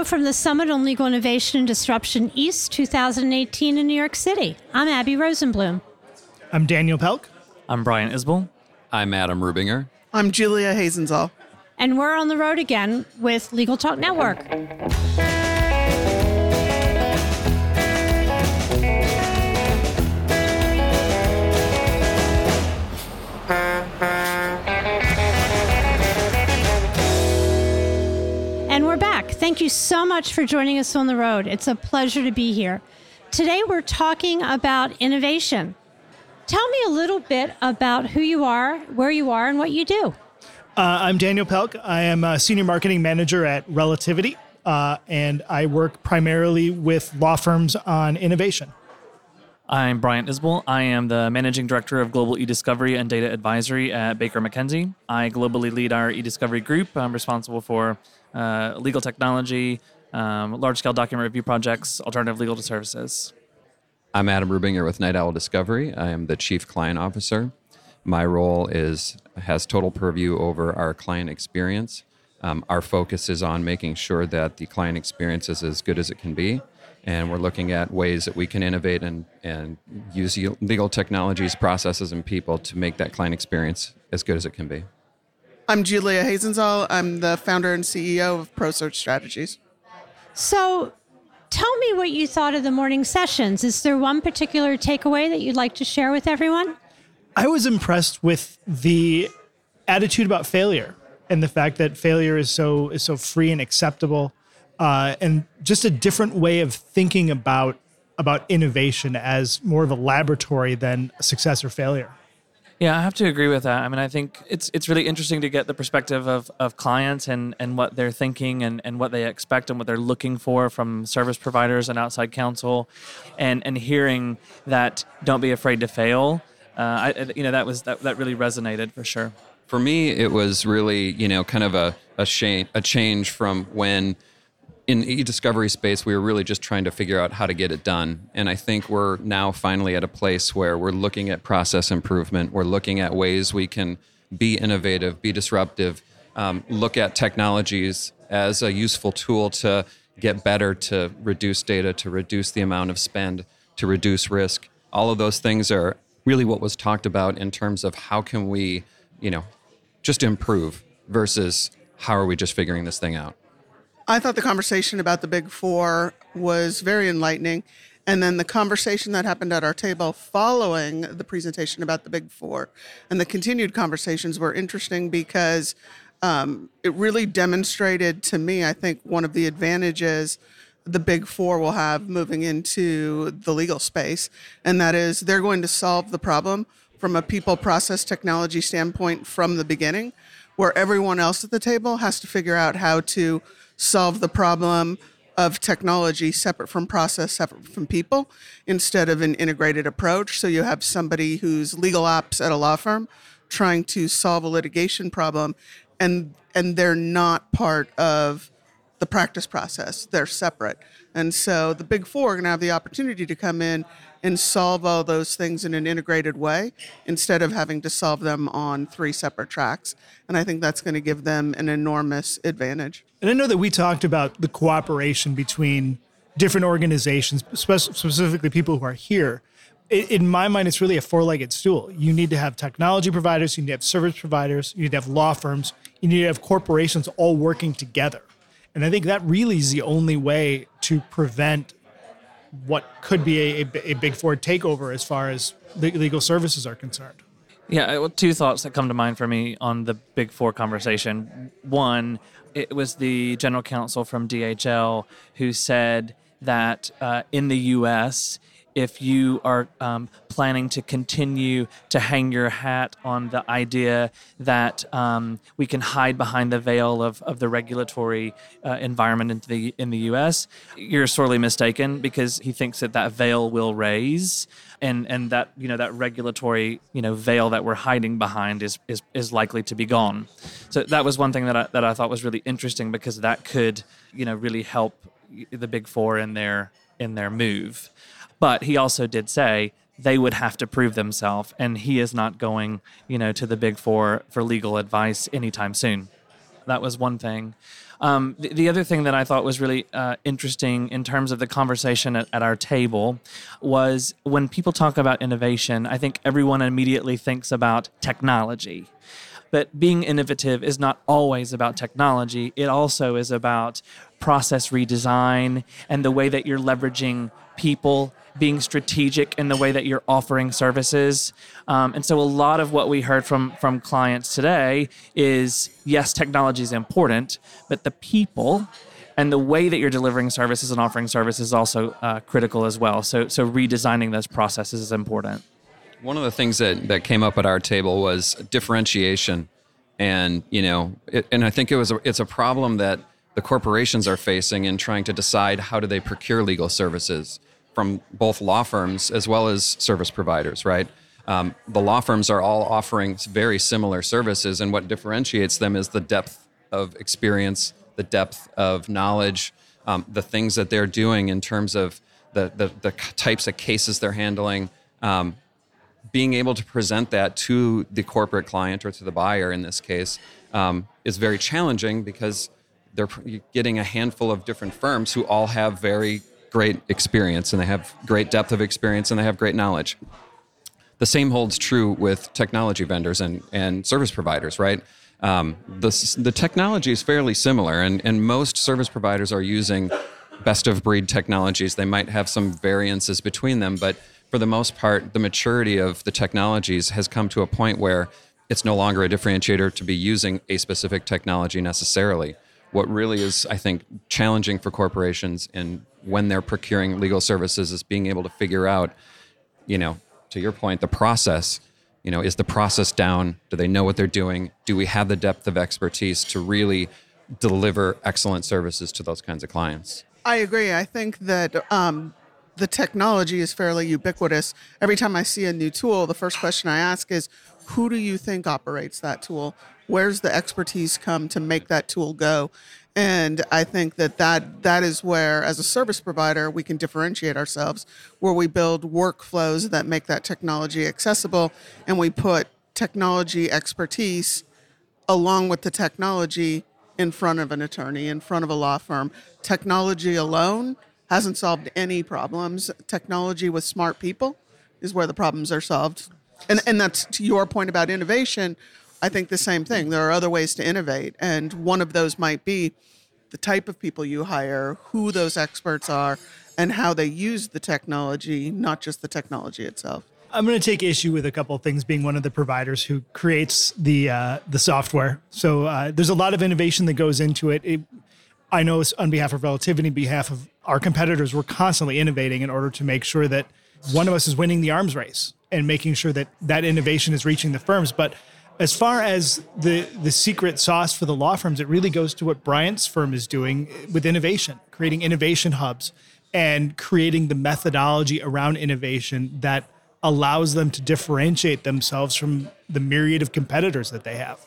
Hello from the Summit on Legal Innovation and Disruption East 2018 in New York City. I'm Abby Rosenblum. I'm Daniel Pelk. I'm Brian Isbell. I'm Adam Rubinger. I'm Julia Hasenzahl. And we're on the road again with Legal Talk Network. And we're back. Thank you so much for joining us on the road. It's a pleasure to be here. Today we're talking about innovation. Tell me a little bit about who you are, where you are, and what you do. Uh, I'm Daniel Pelk. I am a senior marketing manager at Relativity, uh, and I work primarily with law firms on innovation. I'm Brian Isbell. I am the managing director of global e-discovery and data advisory at Baker McKenzie. I globally lead our e-discovery group. I'm responsible for uh, legal technology, um, large-scale document review projects, alternative legal services. I'm Adam Rubinger with Night Owl Discovery. I am the chief client officer. My role is has total purview over our client experience. Um, our focus is on making sure that the client experience is as good as it can be, and we're looking at ways that we can innovate and and use legal technologies, processes, and people to make that client experience as good as it can be. I'm Julia Hasenzahl. I'm the founder and CEO of ProSearch Strategies. So, tell me what you thought of the morning sessions. Is there one particular takeaway that you'd like to share with everyone? I was impressed with the attitude about failure and the fact that failure is so is so free and acceptable, uh, and just a different way of thinking about about innovation as more of a laboratory than success or failure. Yeah, I have to agree with that. I mean, I think it's it's really interesting to get the perspective of, of clients and, and what they're thinking and, and what they expect and what they're looking for from service providers and outside counsel, and and hearing that don't be afraid to fail. Uh, I, you know, that was that, that really resonated for sure. For me, it was really you know kind of a a, sh- a change from when in e-discovery space we were really just trying to figure out how to get it done. And i think we're now finally at a place where we're looking at process improvement. We're looking at ways we can be innovative be disruptive um, look at technologies as a useful tool to get better to reduce data to reduce the amount of spend to reduce risk. All of those things are really what was talked about in terms of how can we you know just improve versus how are we just figuring this thing out I thought the conversation about the big four was very enlightening. And then the conversation that happened at our table following the presentation about the big four and the continued conversations were interesting because um, it really demonstrated to me, I think, one of the advantages the big four will have moving into the legal space. And that is they're going to solve the problem from a people process technology standpoint from the beginning, where everyone else at the table has to figure out how to solve the problem of technology separate from process, separate from people, instead of an integrated approach. So you have somebody who's legal ops at a law firm trying to solve a litigation problem, and and they're not part of the practice process. They're separate. And so the big four are going to have the opportunity to come in and solve all those things in an integrated way instead of having to solve them on three separate tracks. And I think that's going to give them an enormous advantage. And I know that we talked about the cooperation between different organizations, specifically people who are here. In my mind, it's really a four legged stool. You need to have technology providers, you need to have service providers, you need to have law firms, you need to have corporations all working together. And I think that really is the only way to prevent what could be a, a, a big four takeover as far as the legal services are concerned. Yeah, well, two thoughts that come to mind for me on the big four conversation. One, it was the general counsel from DHL who said that uh, in the US, if you are um, planning to continue to hang your hat on the idea that um, we can hide behind the veil of, of the regulatory uh, environment in the in the U.S., you're sorely mistaken because he thinks that that veil will raise, and and that you know that regulatory you know veil that we're hiding behind is is is likely to be gone. So that was one thing that I, that I thought was really interesting because that could you know really help the big four in their in their move. But he also did say they would have to prove themselves, and he is not going, you know, to the big four for legal advice anytime soon. That was one thing. Um, the, the, other thing that I thought was really uh, interesting in terms of the conversation at, at, our table was when people talk about innovation, I think everyone immediately thinks about technology. But being innovative is not always about technology, it also is about process redesign and the way that you're leveraging people being strategic in the way that you're offering services. Um, and so a lot of what we heard from from clients today is yes, technology is important, but the people and the way that you're delivering services and offering services is also uh, critical as well. So so redesigning those processes is important. One of the things that, that came up at our table was differentiation, and you know, it, and I think it was a, it's a problem that the corporations are facing in trying to decide how do they procure legal services from both law firms as well as service providers, right? Um, the law firms are all offering very similar services, and what differentiates them is the depth of experience, the depth of knowledge, um, the things that they're doing in terms of the, the, the types of cases they're handling. Um, being able to present that to the corporate client or to the buyer in this case um, is very challenging because they're getting a handful of different firms who all have very great experience and they have great depth of experience and they have great knowledge. The same holds true with technology vendors and, and service providers, right? Um, the, the technology is fairly similar, and, and most service providers are using best of breed technologies. They might have some variances between them, but for the most part, the maturity of the technologies has come to a point where it's no longer a differentiator to be using a specific technology necessarily. What really is, I think, challenging for corporations and when they're procuring legal services is being able to figure out, you know, to your point, the process. You know, is the process down? Do they know what they're doing? Do we have the depth of expertise to really deliver excellent services to those kinds of clients? I agree. I think that um, the technology is fairly ubiquitous. Every time I see a new tool, the first question I ask is, who do you think operates that tool? Where's the expertise come to make that tool go? And I think that, that that is where, as a service provider, we can differentiate ourselves, where we build workflows that make that technology accessible and we put technology expertise along with the technology in front of an attorney, in front of a law firm. Technology alone hasn't solved any problems. Technology with smart people is where the problems are solved. And, and that's to your point about innovation. I think the same thing. There are other ways to innovate, and one of those might be the type of people you hire, who those experts are, and how they use the technology, not just the technology itself. I'm going to take issue with a couple of things being one of the providers who creates the uh, the software. So uh, there's a lot of innovation that goes into it. it. I know on behalf of Relativity, behalf of our competitors, we're constantly innovating in order to make sure that one of us is winning the arms race and making sure that that innovation is reaching the firms. But as far as the the secret sauce for the law firms, it really goes to what Brian's firm is doing with innovation, creating innovation hubs and creating the methodology around innovation that allows them to differentiate themselves from the myriad of competitors that they have.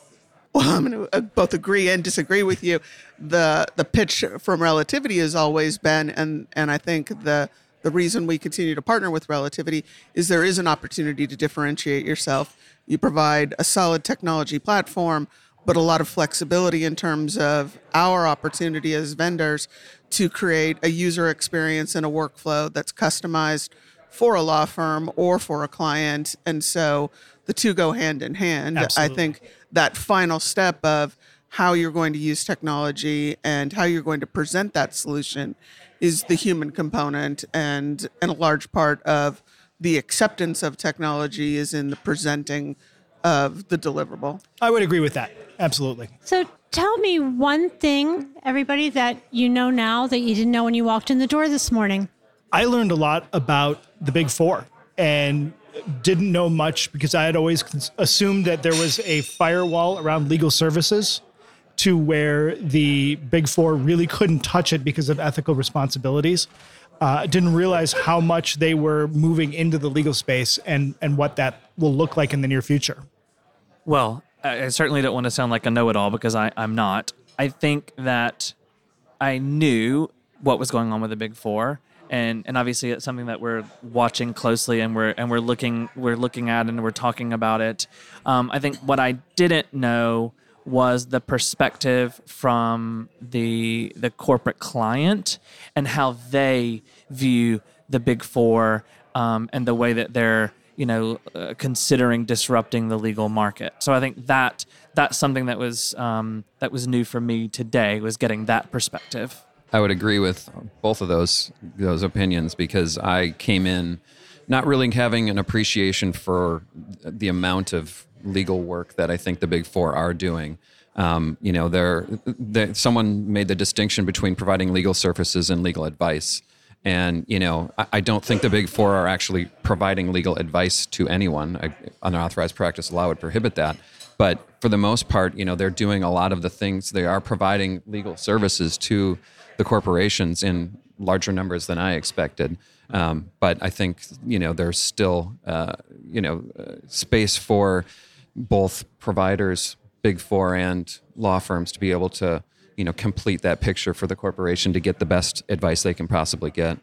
Well, I'm going to uh, both agree and disagree with you. the The pitch from Relativity has always been, and and I think the the reason we continue to partner with Relativity is there is an opportunity to differentiate yourself you provide a solid technology platform, but a lot of flexibility in terms of our opportunity as vendors to create a user experience and a workflow that's customized for a law firm or for a client. And so the two go hand in hand. Absolutely. I think that final step of how you're going to use technology and how you're going to present that solution is the human component and, and a large part of the acceptance of technology is in the presenting of the deliverable. I would agree with that. Absolutely. So tell me one thing, everybody, that you know now that you didn't know when you walked in the door this morning. I learned a lot about the big four and didn't know much because I had always assumed that there was a firewall around legal services to where the big four really couldn't touch it because of ethical responsibilities uh, didn't realize how much they were moving into the legal space and and what that will look like in the near future. Well, I certainly don't want to sound like a know-it-all because I, I'm not. I think that I knew what was going on with the Big Four, and and obviously it's something that we're watching closely and we're and we're looking we're looking at and we're talking about it. Um, I think what I didn't know was the perspective from the the corporate client and how they view the big four um, and the way that they're you know uh, considering disrupting the legal market. So I think that that's something that was um, that was new for me today was getting that perspective. I would agree with both of those those opinions because I came in not really having an appreciation for the amount of legal work that I think the Big Four are doing. Um, you know, they're, they're, someone made the distinction between providing legal services and legal advice. And, you know, I, I don't think the Big Four are actually providing legal advice to anyone. I, unauthorized practice law would prohibit that. But for the most part, you know, they're doing a lot of the things, they are providing legal services to the corporations in larger numbers than I expected. Um, but I think you know there's still uh, you know uh, space for both providers, big four, and law firms to be able to you know complete that picture for the corporation to get the best advice they can possibly get.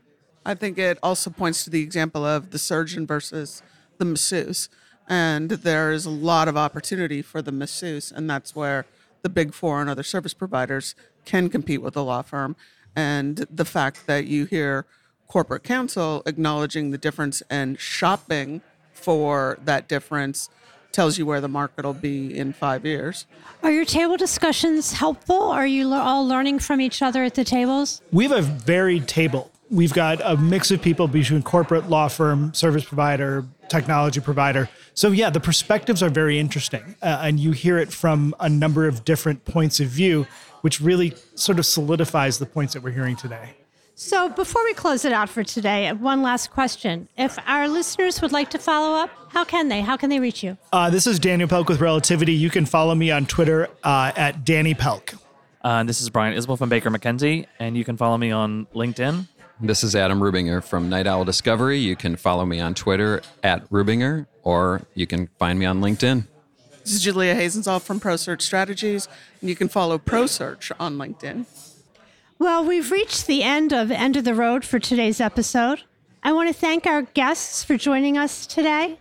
I think it also points to the example of the surgeon versus the masseuse, and there is a lot of opportunity for the masseuse, and that's where the big four and other service providers can compete with the law firm. And the fact that you hear corporate counsel acknowledging the difference and shopping for that difference tells you where the market will be in five years. Are your table discussions helpful? Are you all learning from each other at the tables? We have a varied table. We've got a mix of people between corporate, law firm, service provider, technology provider. So, yeah, the perspectives are very interesting. Uh, and you hear it from a number of different points of view, which really sort of solidifies the points that we're hearing today. So, before we close it out for today, one last question. If our listeners would like to follow up, how can they? How can they reach you? Uh, this is Daniel Pelk with Relativity. You can follow me on Twitter uh, at Danny Pelk. Uh, this is Brian Isbell from Baker McKenzie, and you can follow me on LinkedIn. This is Adam Rubinger from Night Owl Discovery. You can follow me on Twitter at Rubinger, or you can find me on LinkedIn. This is Julia Hasenzahl from ProSearch Strategies, and you can follow ProSearch on LinkedIn. Well, we've reached the end of End of the Road for today's episode. I want to thank our guests for joining us today.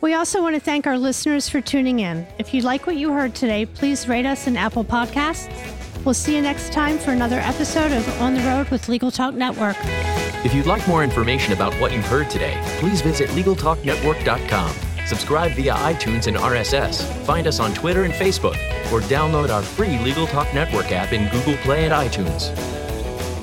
We also want to thank our listeners for tuning in. If you like what you heard today, please rate us in Apple Podcasts. We'll see you next time for another episode of On the Road with Legal Talk Network. If you'd like more information about what you've heard today, please visit LegalTalkNetwork.com subscribe via iTunes and RSS, find us on Twitter and Facebook, or download our free Legal Talk Network app in Google Play and iTunes.